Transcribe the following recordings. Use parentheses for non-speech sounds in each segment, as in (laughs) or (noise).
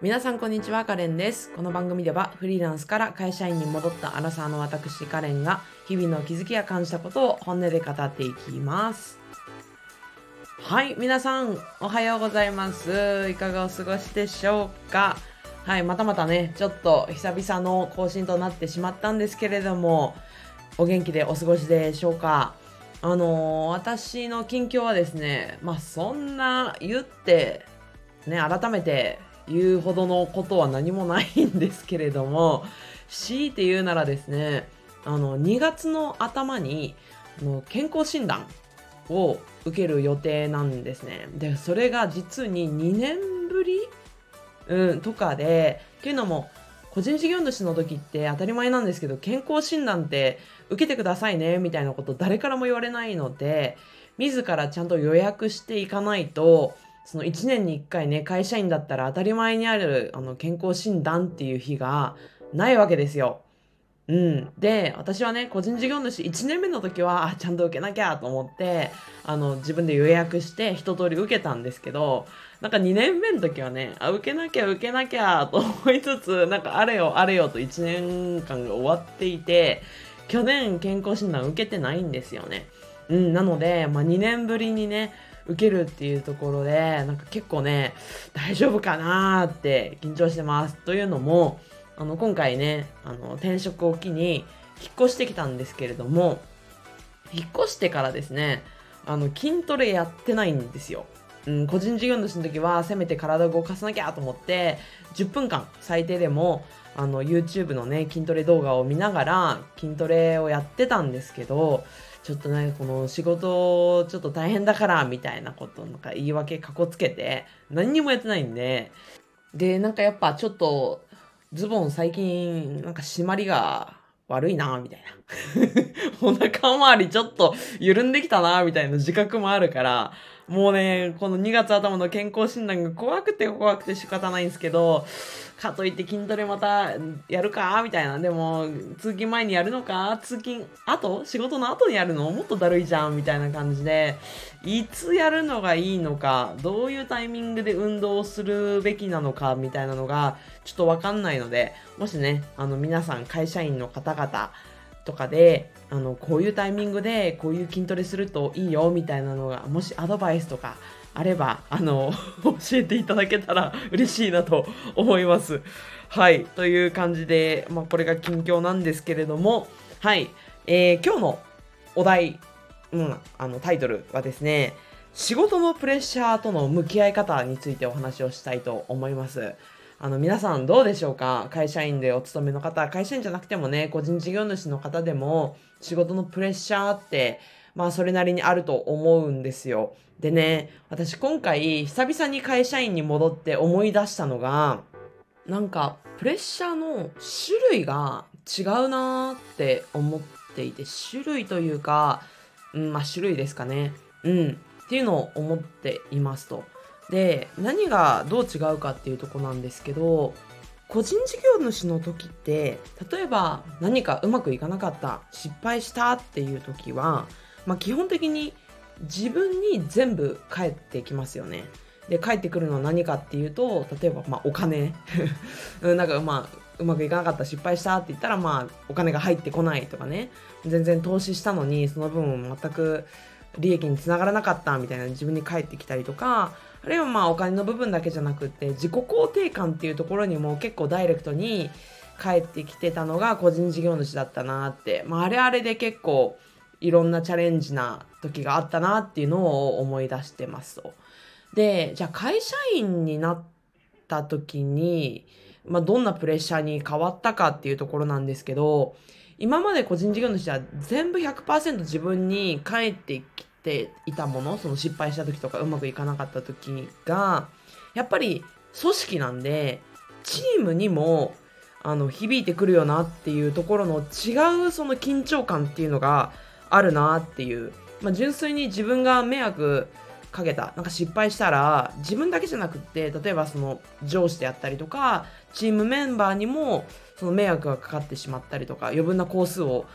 皆さんこんにちはカレンです。この番組ではフリーランスから会社員に戻ったアラサーの私カレンが日々の気づきや感じたことを本音で語っていきます。はい皆さんおはようございます。いかがお過ごしでしょうか？はいまたまたねちょっと久々の更新となってしまったんですけれどもお元気でお過ごしでしょうか？あのー、私の近況はですねまあそんな言ってね改めて言うほどのことは何もないんですけれども強いて言うならですねあの2月の頭にの健康診断を受ける予定なんですね。でそれが実に2年ぶり、うん、とかでっていうのも個人事業主の時って当たり前なんですけど健康診断って受けてくださいねみたいなこと誰からも言われないので自らちゃんと予約していかないとその1年に1回ね、会社員だったら当たり前にあるあの健康診断っていう日がないわけですよ。うん。で、私はね、個人事業主1年目の時は、あ、ちゃんと受けなきゃと思って、あの、自分で予約して一通り受けたんですけど、なんか2年目の時はね、あ、受けなきゃ受けなきゃと思いつつ、なんかあれよあれよと1年間が終わっていて、去年健康診断受けてないんですよね。うん、なので、まあ、2年ぶりにね、受けるっていうところで、なんか結構ね、大丈夫かなーって緊張してます。というのも、あの、今回ね、あの、転職を機に引っ越してきたんですけれども、引っ越してからですね、あの、筋トレやってないんですよ。うん、個人事業主の時はせめて体を動かさなきゃと思って10分間最低でもあの YouTube のね筋トレ動画を見ながら筋トレをやってたんですけどちょっとね、この仕事ちょっと大変だからみたいなことなんか言い訳かこつけて何にもやってないんで、で、なんかやっぱちょっとズボン最近なんか締まりが悪いなみたいな。(laughs) お腹周りちょっと緩んできたなみたいな自覚もあるから、もうね、この2月頭の健康診断が怖くて怖くて仕方ないんですけど、かといって筋トレまたやるか？みたいな。でも、通勤前にやるのか？通勤後？仕事の後にやるの？もっとだるいじゃん？みたいな感じで、いつやるのがいいのか、どういうタイミングで運動するべきなのか？みたいなのが、ちょっとわかんないので、もしね、あの皆さん会社員の方々、とかであのこういうタイミングでこういう筋トレするといいよみたいなのがもしアドバイスとかあればあの (laughs) 教えていただけたら嬉しいなと思います。はいという感じで、まあ、これが近況なんですけれどもはい、えー、今日のお題、うん、あのタイトルはですね仕事のプレッシャーとの向き合い方についてお話をしたいと思います。あの皆さんどうでしょうか？会社員でお勤めの方、会社員じゃなくてもね、個人事業主の方でも仕事のプレッシャーって、まあそれなりにあると思うんですよ。でね、私今回久々に会社員に戻って思い出したのが、なんかプレッシャーの種類が違うなーって思っていて、種類というか、うん、まあ種類ですかね。うん。っていうのを思っていますと。で何がどう違うかっていうとこなんですけど個人事業主の時って例えば何かうまくいかなかった失敗したっていう時は、まあ、基本的に自分に全部返ってきますよね。で返ってくるのは何かっていうと例えばまあお金 (laughs) なんかまあうまくいかなかった失敗したって言ったらまあお金が入ってこないとかね全然投資したのにその分全く利益につながらなかったみたいな自分に返ってきたりとかあるいはまあお金の部分だけじゃなくて自己肯定感っていうところにも結構ダイレクトに返ってきてたのが個人事業主だったなって、まあ、あれあれで結構いろんなチャレンジな時があったなっていうのを思い出してますと。で、じゃあ会社員になった時に、まあ、どんなプレッシャーに変わったかっていうところなんですけど、今まで個人事業主は全部100%自分に返ってきていたものその失敗した時とかうまくいかなかった時がやっぱり組織なんでチームにもあの響いてくるよなっていうところの違うその緊張感っていうのがあるなっていう、まあ、純粋に自分が迷惑かけたなんか失敗したら自分だけじゃなくって例えばその上司であったりとかチームメンバーにもその迷惑がかかってしまったりとか余分な工数を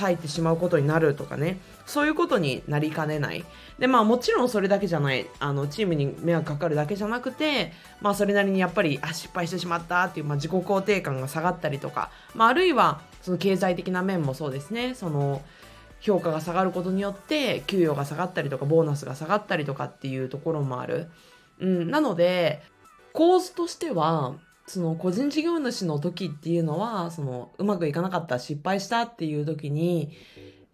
割いてしまうことになるとかね。そういうことになりかねない。で、まあもちろんそれだけじゃない、あの、チームに迷惑かかるだけじゃなくて、まあそれなりにやっぱり、あ、失敗してしまったっていう、まあ自己肯定感が下がったりとか、まああるいは、その経済的な面もそうですね、その、評価が下がることによって給与が下がったりとかボーナスが下がったりとかっていうところもある。うん、なので構図としてはその個人事業主の時っていうのはそのうまくいかなかった失敗したっていう時に、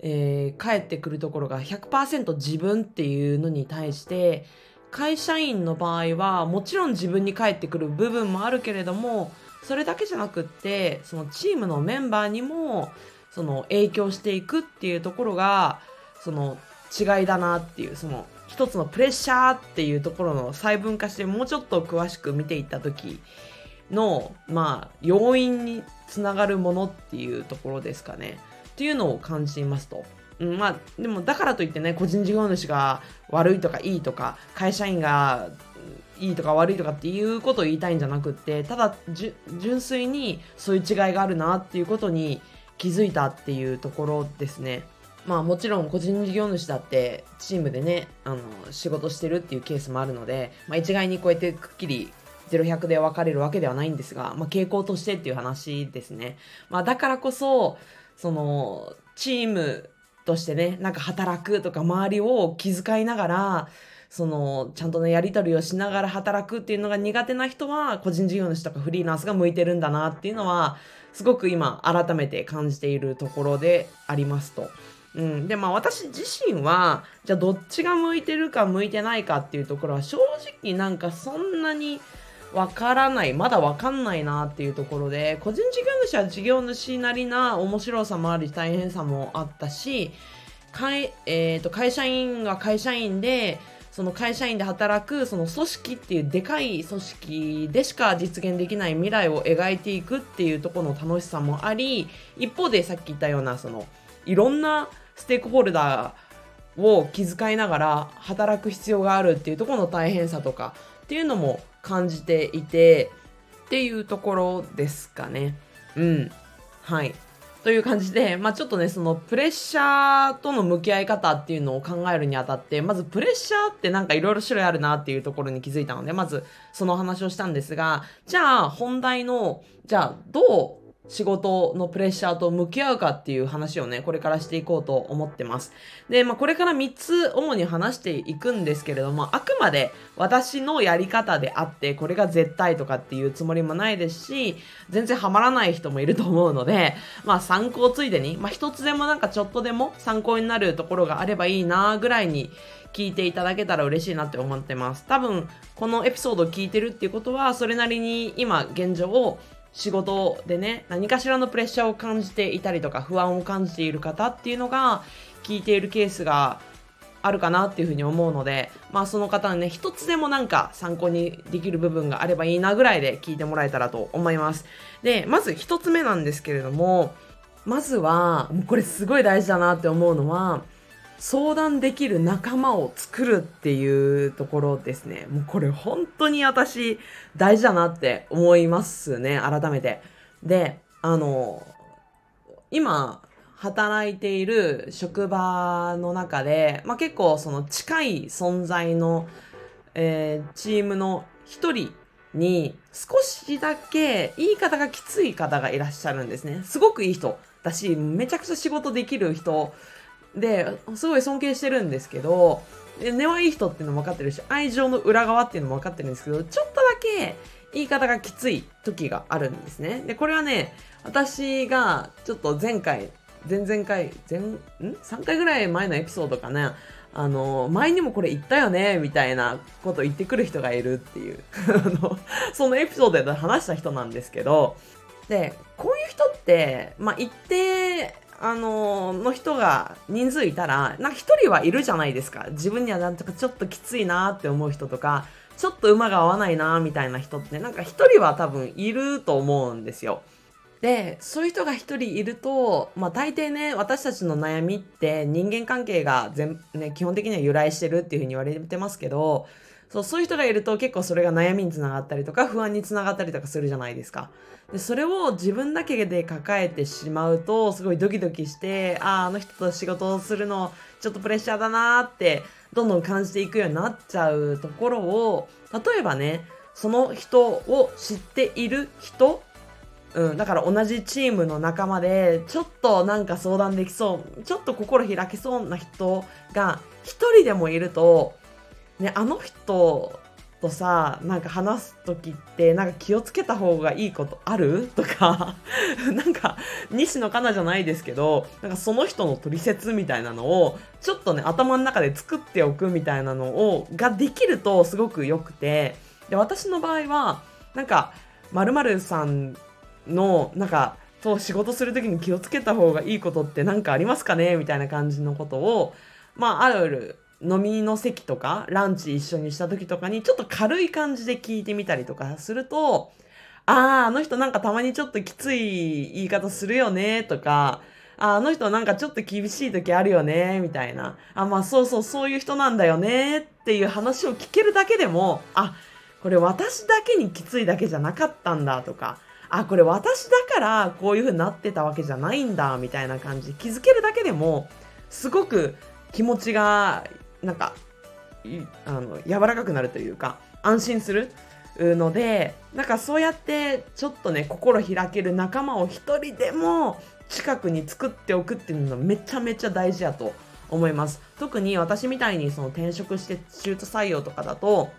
えー、帰ってくるところが100%自分っていうのに対して会社員の場合はもちろん自分に返ってくる部分もあるけれどもそれだけじゃなくってそのチームのメンバーにもその影響していくっていうところがその違いだなっていうその一つのプレッシャーっていうところの細分化してもうちょっと詳しく見ていった時のまあ要因につながるものっていうところですかね。っていうのを感じていますと。うん、まあでもだからといってね個人事業主が悪いとかいいとか会社員がいいとか悪いとかっていうことを言いたいんじゃなくってただ純粋にそういう違いがあるなっていうことに気づいたっていうところですね。まあもちろん個人事業主だってチームでね、あの、仕事してるっていうケースもあるので、まあ一概にこうやってくっきり0100で分かれるわけではないんですが、まあ傾向としてっていう話ですね。まあだからこそ、その、チームとしてね、なんか働くとか周りを気遣いながら、その、ちゃんとね、やり取りをしながら働くっていうのが苦手な人は、個人事業主とかフリーランスが向いてるんだなっていうのは、すごく今改めて感じているところでありますと。うん、でまあ私自身はじゃあどっちが向いてるか向いてないかっていうところは正直なんかそんなにわからないまだわかんないなっていうところで個人事業主は事業主なりな面白さもあり大変さもあったし会,、えーと会社員が会社員でその会社員で働くその組織っていうでかい組織でしか実現できない未来を描いていくっていうところの楽しさもあり一方でさっき言ったようなそのいろんなステークホルダーを気遣いながら働く必要があるっていうところの大変さとかっていうのも感じていてっていうところですかね。うん。はい。という感じで、まあちょっとね、そのプレッシャーとの向き合い方っていうのを考えるにあたって、まずプレッシャーってなんかいろいろ種類あるなっていうところに気づいたので、まずその話をしたんですが、じゃあ本題の、じゃあどう仕事のプレッシャーと向き合うかっていう話をね、これからしていこうと思ってます。で、まあ、これから3つ主に話していくんですけれども、あくまで私のやり方であって、これが絶対とかっていうつもりもないですし、全然ハマらない人もいると思うので、まあ、参考ついでに、まあ、一つでもなんかちょっとでも参考になるところがあればいいなぐらいに聞いていただけたら嬉しいなって思ってます。多分、このエピソードを聞いてるっていうことは、それなりに今現状を仕事でね、何かしらのプレッシャーを感じていたりとか、不安を感じている方っていうのが、聞いているケースがあるかなっていうふうに思うので、まあその方にね、一つでもなんか参考にできる部分があればいいなぐらいで聞いてもらえたらと思います。で、まず一つ目なんですけれども、まずは、もうこれすごい大事だなって思うのは、相談できる仲間を作るっていうところですね。もうこれ本当に私大事だなって思いますね、改めて。で、あの、今、働いている職場の中で、まあ、結構その近い存在の、えー、チームの一人に少しだけ言い方がきつい方がいらっしゃるんですね。すごくいい人だし、めちゃくちゃ仕事できる人で、すごい尊敬してるんですけど、根はいい人っていうのも分かってるし、愛情の裏側っていうのも分かってるんですけど、ちょっとだけ言い方がきつい時があるんですね。で、これはね、私がちょっと前回、前々回、前、ん ?3 回ぐらい前のエピソードかな。あの、前にもこれ言ったよね、みたいなこと言ってくる人がいるっていう。(laughs) そのエピソードで話した人なんですけど、で、こういう人って、まあ、一定あのの人が人数いたら、なんか一人はいるじゃないですか。自分にはなんとかちょっときついなって思う人とか、ちょっと馬が合わないなみたいな人って、なんか一人は多分いると思うんですよ。で、そういう人が一人いると、まあ大抵ね、私たちの悩みって人間関係が全、ね、基本的には由来してるっていうふうに言われてますけど、そうそういう人がいると結構それが悩みにつながったりとか不安につながったりとかするじゃないですか。でそれを自分だけで抱えてしまうとすごいドキドキしてあああの人と仕事をするのちょっとプレッシャーだなーってどんどん感じていくようになっちゃうところを例えばねその人を知っている人うん、だから同じチームの仲間でちょっとなんか相談できそうちょっと心開けそうな人が一人でもいると、ね、あの人とさなんか話す時ってなんか気をつけた方がいいことある？(laughs) とかなんか西野カナじゃないですけどなんかその人の取説みたいなのをちょっとね頭の中で作っておくみたいなのをができるとすごく良くてで私の場合はなんか〇〇さんのなんかと仕事する時に気をつけた方がいいことって何かありますかね？みたいな感じのことをまあある飲みの席とかランチ一緒にした時とかにちょっと軽い感じで聞いてみたりとかするとあああの人なんかたまにちょっときつい言い方するよねとかああの人なんかちょっと厳しい時あるよねみたいな。あまあそうそうそういう人なんだよねっていう話を聞けるだけでもあこれ私だけにきついだけじゃなかったんだとかあこれ私だからこういう風になってたわけじゃないんだみたいな感じ気づけるだけでもすごく気持ちがなんかあの柔らかくなるというか安心するのでなんかそうやってちょっとね心開ける仲間を一人でも近くに作っておくっていうのはめちゃめちゃ大事やと思います。特に私みたいにその転職して中途採用とかだと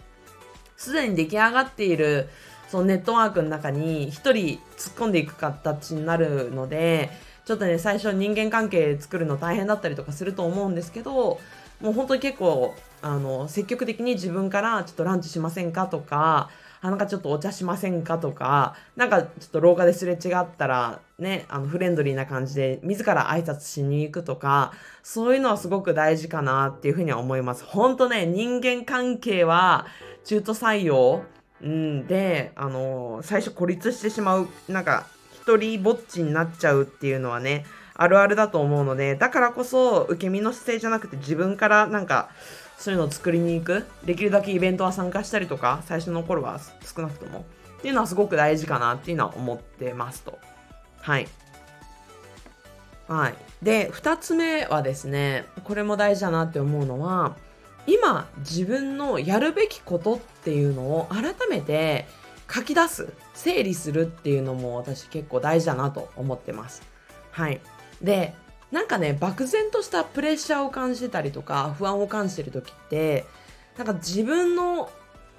すでに出来上がっているそのネットワークの中に1人突っ込んでいく形になるので、ちょっとね、最初人間関係作るの大変だったりとかすると思うんですけど、もう本当に結構、あの、積極的に自分からちょっとランチしませんかとか、あなんかちょっとお茶しませんかとか、なんかちょっと廊下ですれ違ったら、ね、あの、フレンドリーな感じで自ら挨拶しに行くとか、そういうのはすごく大事かなっていうふうには思います。本当ね、人間関係は中途採用、うん、で、あの、最初孤立してしまう、なんか、一人ぼっちになっちゃうっていうのはね、あるあるだと思うので、だからこそ、受け身の姿勢じゃなくて自分からなんか、そういうのを作りに行く。できるだけイベントは参加したりとか、最初の頃は少なくとも。っていうのはすごく大事かなっていうのは思ってますと。はい。はい。で、二つ目はですね、これも大事だなって思うのは、今自分のやるべきことっていうのを改めて書き出す整理するっていうのも私結構大事だなと思ってますはいでなんかね漠然としたプレッシャーを感じてたりとか不安を感じてる時ってなんか自分の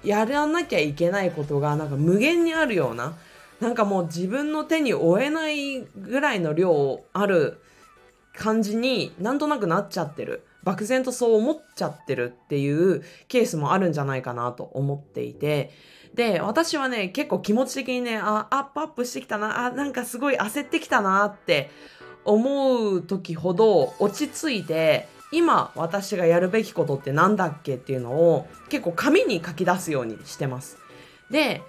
やらなきゃいけないことがなんか無限にあるようななんかもう自分の手に負えないぐらいの量ある感じになんとなくなっちゃってる。漠然とそう思っちゃってるっていうケースもあるんじゃないかなと思っていて、で、私はね、結構気持ち的にね、あ、アップアップしてきたな、あ、なんかすごい焦ってきたなって思う時ほど落ち着いて、今私がやるべきことって何だっけっていうのを結構紙に書き出すようにしてます。で、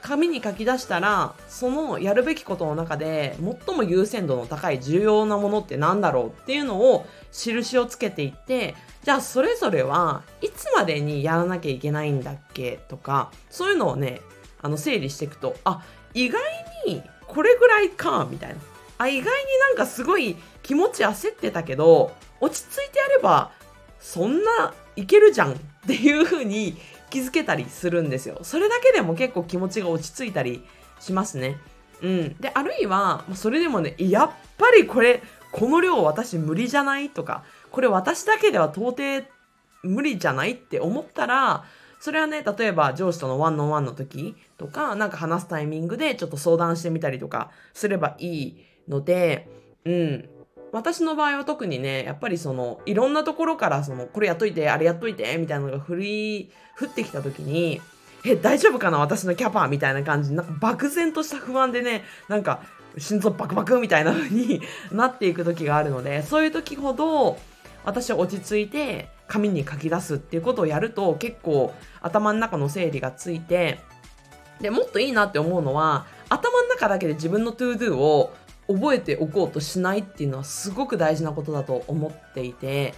紙に書き出したらそのやるべきことの中で最も優先度の高い重要なものって何だろうっていうのを印をつけていってじゃあそれぞれはいつまでにやらなきゃいけないんだっけとかそういうのをねあの整理していくとあ意外にこれぐらいかみたいなあ意外になんかすごい気持ち焦ってたけど落ち着いてやればそんないけるじゃんっていう風に気づけたりするんですよ。それだけでも結構気持ちが落ち着いたりしますね。うん。で、あるいは、それでもね、やっぱりこれ、この量私無理じゃないとか、これ私だけでは到底無理じゃないって思ったら、それはね、例えば上司とのワンオンワンの時とか、なんか話すタイミングでちょっと相談してみたりとかすればいいので、うん。私の場合は特にね、やっぱりその、いろんなところからその、これやっといて、あれやっといて、みたいなのが振り、降ってきた時に、え、大丈夫かな私のキャパみたいな感じなんか漠然とした不安でね、なんか、心臓バクバクみたいな風に (laughs) なっていく時があるので、そういう時ほど、私は落ち着いて、紙に書き出すっていうことをやると、結構、頭の中の整理がついて、で、もっといいなって思うのは、頭の中だけで自分の to do を覚えておこうとしないっていうのはすごく大事なことだと思っていて、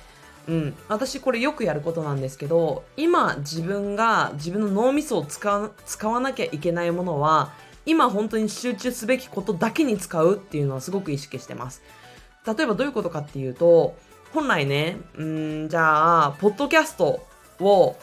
うん、私これよくやることなんですけど今自分が自分の脳みそを使わ使わなきゃいけないものは今本当に集中すべきことだけに使うっていうのはすごく意識してます。例えばどういうことかっていうと本来ねうんじゃあポッドキャストを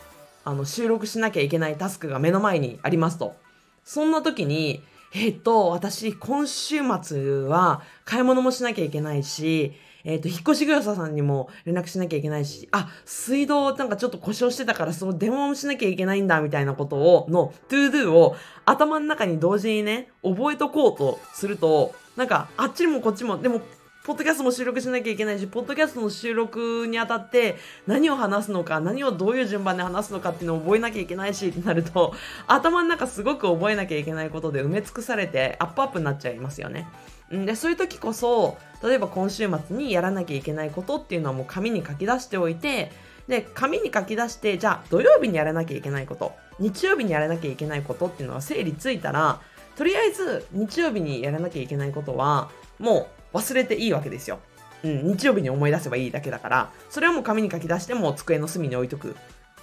あの収録しなきゃいけないタスクが目の前にありますと。そんな時にえっと私今週末は買い物もしなきゃいけないしえっ、と、引っ越し業者さんにも連絡しなきゃいけないし、あ、水道なんかちょっと故障してたから、その電話もしなきゃいけないんだ、みたいなことを、の、 to do を頭の中に同時にね、覚えとこうとすると、なんか、あっちもこっちも、でも、ポッドキャストも収録しなきゃいけないし、ポッドキャストの収録にあたって何を話すのか、何をどういう順番で話すのかっていうのを覚えなきゃいけないしってなると、頭の中すごく覚えなきゃいけないことで埋め尽くされてアップアップになっちゃいますよね。でそういう時こそ例えば今週末にやらなきゃいけないことっていうのはもう紙に書き出しておいてで紙に書き出してじゃあ土曜日にやらなきゃいけないこと日曜日にやらなきゃいけないことっていうのが整理ついたらとりあえず日曜日にやらなきゃいけないことはもう忘れていいわけですよ。うん、日曜日に思い出せばいいだけだからそれはもう紙に書き出しても机の隅に置いとく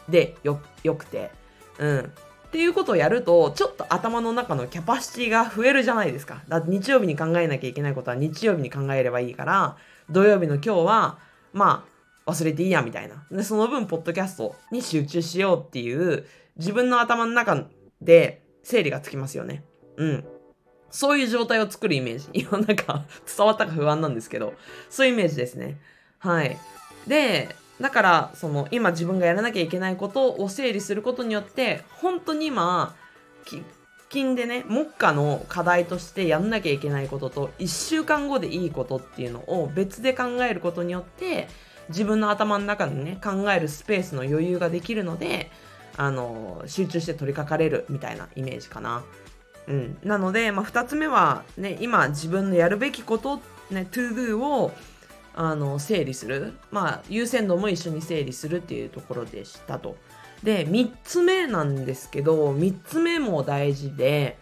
でよよくて、うん、っていうことをやると、ちょっと頭の中のキャパシティが増えるじゃないですか。だって日曜日に考えなきゃいけないことは日曜日に考えればいいから、土曜日の今日は、まあ、忘れていいや、みたいな。で、その分、ポッドキャストに集中しようっていう、自分の頭の中で整理がつきますよね。うん。そういう状態を作るイメージ。(laughs) 今なんか伝わったか不安なんですけど、そういうイメージですね。はい。で、だからその今自分がやらなきゃいけないことを整理することによって本当に今近でね目下の課題としてやんなきゃいけないことと1週間後でいいことっていうのを別で考えることによって自分の頭の中にね考えるスペースの余裕ができるのであの集中して取り掛かれるみたいなイメージかな。うん、なので、まあ、2つ目は、ね、今自分のやるべきこと、ね、to do をあの整理する、まあ、優先度も一緒に整理するっていうところでしたと。で3つ目なんですけど3つ目も大事で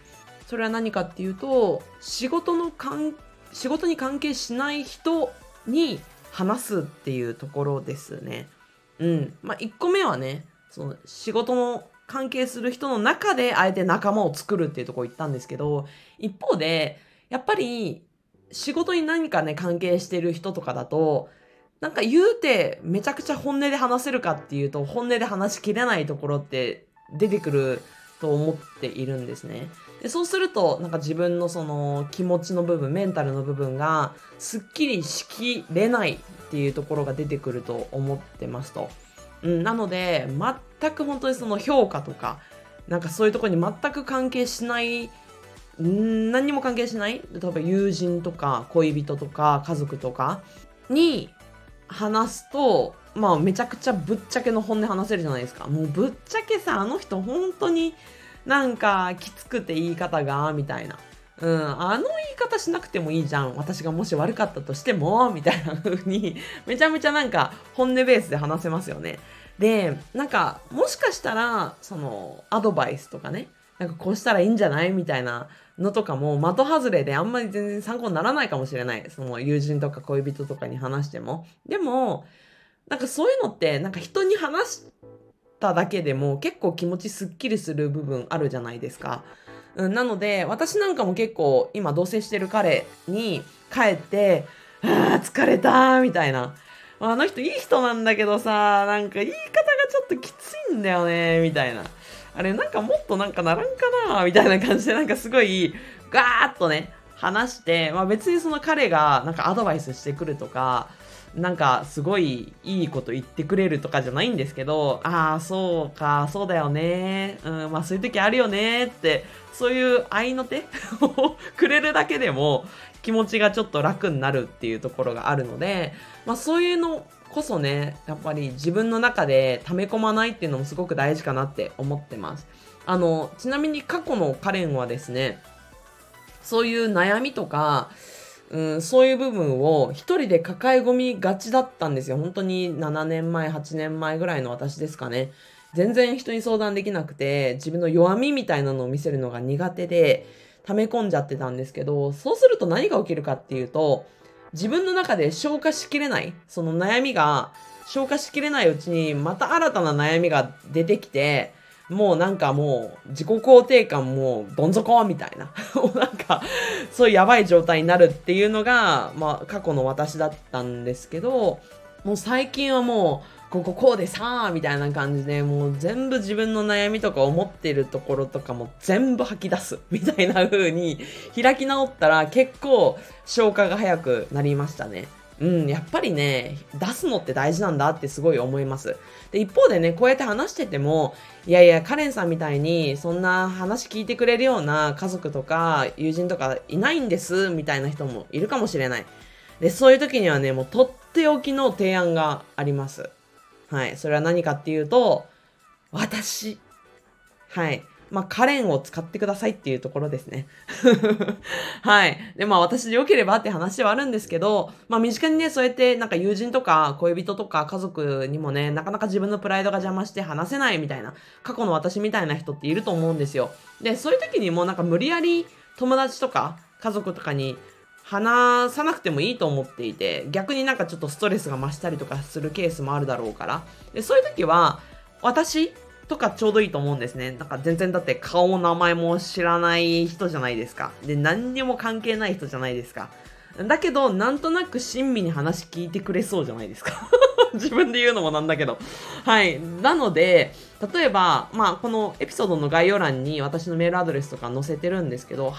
それは何かっていうと仕事の関仕事に関係しない人に話すっていうところですね。うん。まあ、1個目はね、その仕事の関係する人の中であえて仲間を作るっていうところ言ったんですけど、一方で、やっぱり仕事に何かね、関係してる人とかだと、なんか言うてめちゃくちゃ本音で話せるかっていうと、本音で話しきれないところって出てくると思っているんですね。でそうすると、なんか自分のその気持ちの部分、メンタルの部分がすっきりしきれないっていうところが出てくると思ってますと。うん、なので、全く本当にその評価とか、なんかそういうとこに全く関係しない何にも関係しない例えば友人とか恋人とか家族とかに話すとまあめちゃくちゃぶっちゃけの本音話せるじゃないですか。もうぶっちゃけさあの人本当になんかきつくて言い方がみたいな。うん、あの言い方しなくてもいいじゃん。私がもし悪かったとしても、みたいな風に、(laughs) めちゃめちゃなんか本音ベースで話せますよね。で、なんか、もしかしたら、その、アドバイスとかね、なんかこうしたらいいんじゃないみたいなのとかも的外れであんまり全然参考にならないかもしれない。その友人とか恋人とかに話しても。でも、なんかそういうのってなんか人に話しただけでも結構気持ちすっきりする部分あるじゃないですか。うん、なので私なんかも結構今同棲してる彼に帰って「ああ疲れた」みたいな。あの人いい人なんだけどさなんか言い方がちょっときついんだよねみたいな。あれなんかもっとなんかならんかなみたいな感じでなんかすごいガーッとね話して、まあ、別にその彼がなんかアドバイスしてくるとかなんかすごいいいこと言ってくれるとかじゃないんですけどああそうかそうだよねうんまあそういう時あるよねってそういう愛の手 (laughs) をくれるだけでも気持ちがちょっと楽になるっていうところがあるので、まあ、そういうのこそね、やっぱり自分の中で溜め込まないっていうのもすごく大事かなって思ってます。あの、ちなみに過去のカレンはですね、そういう悩みとか、うん、そういう部分を一人で抱え込みがちだったんですよ。本当に7年前、8年前ぐらいの私ですかね。全然人に相談できなくて、自分の弱みみたいなのを見せるのが苦手で、溜め込んじゃってたんですけど、そうすると何が起きるかっていうと、自分の中で消化しきれない、その悩みが消化しきれないうちにまた新たな悩みが出てきて、もうなんかもう自己肯定感もどん底みたいな。(laughs) なんかそういうやばい状態になるっていうのが、まあ過去の私だったんですけど、もう最近はもうこここうでさーみたいな感じでもう全部自分の悩みとか思ってるところとかも全部吐き出す (laughs) みたいな風に開き直ったら結構消化が早くなりましたね。うん、やっぱりね、出すのって大事なんだってすごい思います。で、一方でね、こうやって話してても、いやいや、カレンさんみたいに、そんな話聞いてくれるような家族とか友人とかいないんです、みたいな人もいるかもしれない。で、そういう時にはね、もうとっておきの提案があります。はい。それは何かっていうと、私。はい。まあ、カレンを使ってくださいっていうところですね。(laughs) はい。で、まあ、私で良ければって話はあるんですけど、まあ、身近にね、そうやってなんか友人とか恋人とか家族にもね、なかなか自分のプライドが邪魔して話せないみたいな、過去の私みたいな人っていると思うんですよ。で、そういう時にもなんか無理やり友達とか家族とかに話さなくてもいいと思っていて、逆になんかちょっとストレスが増したりとかするケースもあるだろうから。で、そういう時は、私とかちょうどいいと思うんですね。なんか全然だって顔も名前も知らない人じゃないですか。で、何にも関係ない人じゃないですか。だけど、なんとなく親身に話聞いてくれそうじゃないですか。(laughs) 自分で言うのもなんだけど。はい。なので、例えば、まあ、このエピソードの概要欄に私のメールアドレスとか載せてるんですけど、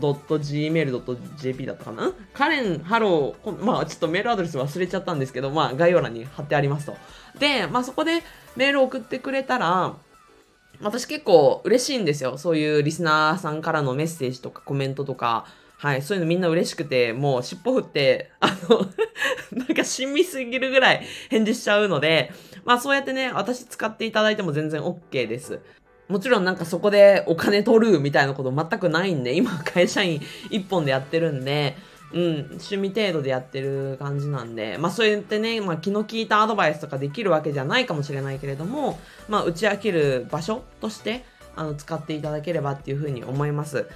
gmail.jp だったかな？カレン、ハロー、まあちょっとメールアドレス忘れちゃったんですけど、まあ概要欄に貼ってありますと。で、まあそこでメール送ってくれたら、私結構嬉しいんですよ。そういうリスナーさんからのメッセージとかコメントとか、はい、そういうのみんな嬉しくて、もう尻尾振って、あの (laughs) なんか親身すぎるぐらい返事しちゃうので、まあそうやってね、私使っていただいても全然 OK です。もちろんなんかそこでお金取るみたいなこと全くないんで、今会社員一本でやってるんで、うん、趣味程度でやってる感じなんで、まあそうやってね、まあ気の利いたアドバイスとかできるわけじゃないかもしれないけれども、まあ打ち明ける場所として、あの、使っていただければっていうふうに思います。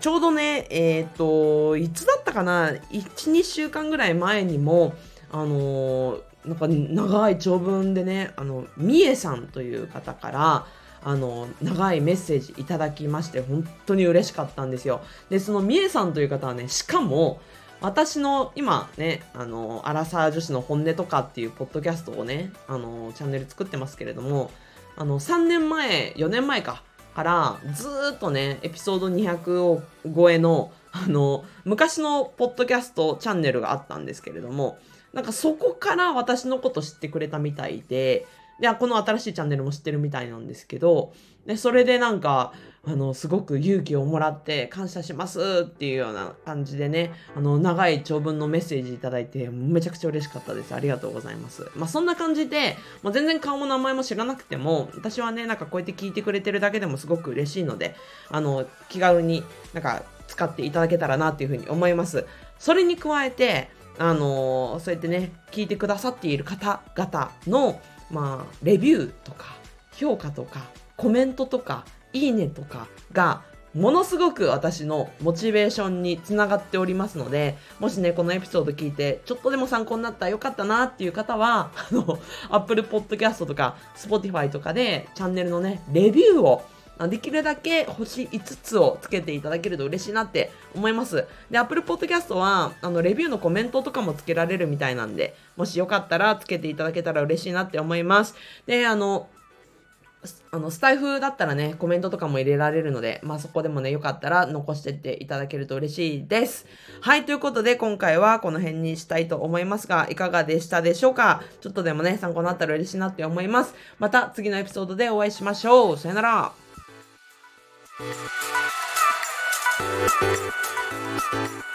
ちょうどね、えっ、ー、と、いつだったかな ?1、2週間ぐらい前にも、あの、なんか長い長文でね、あの、みえさんという方から、あの、長いメッセージいただきまして、本当に嬉しかったんですよ。で、そのみえさんという方はね、しかも、私の今ね、あの、アラサー女子の本音とかっていうポッドキャストをね、あの、チャンネル作ってますけれども、あの、3年前、4年前か、からずっとね、エピソード200を超えの、あの、昔のポッドキャストチャンネルがあったんですけれども、なんかそこから私のこと知ってくれたみたいで、で、この新しいチャンネルも知ってるみたいなんですけど、で、それでなんか、あの、すごく勇気をもらって感謝しますっていうような感じでね、あの、長い長文のメッセージいただいて、めちゃくちゃ嬉しかったです。ありがとうございます。まあ、そんな感じで、まあ、全然顔も名前も知らなくても、私はね、なんかこうやって聞いてくれてるだけでもすごく嬉しいので、あの、気軽になんか使っていただけたらなっていうふうに思います。それに加えて、あのそうやってね、聞いてくださっている方々の、まあ、レビューとか、評価とか、コメントとか、いいねとかが、ものすごく私のモチベーションにつながっておりますので、もしね、このエピソード聞いて、ちょっとでも参考になったらよかったなっていう方は、あの、Apple Podcast とか Spotify とかでチャンネルのね、レビューをできるだけ星5つをつけていただけると嬉しいなって思います。で、Apple Podcast は、あの、レビューのコメントとかもつけられるみたいなんで、もしよかったらつけていただけたら嬉しいなって思います。で、あの、あの、スタイフだったらね、コメントとかも入れられるので、まあそこでもね、よかったら残してっていただけると嬉しいです。はい、ということで今回はこの辺にしたいと思いますが、いかがでしたでしょうか？ちょっとでもね、参考になったら嬉しいなって思います。また次のエピソードでお会いしましょう。さよなら。Thank you.